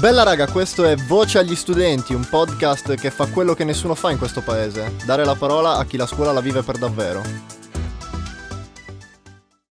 Bella raga, questo è Voce agli studenti, un podcast che fa quello che nessuno fa in questo paese, dare la parola a chi la scuola la vive per davvero.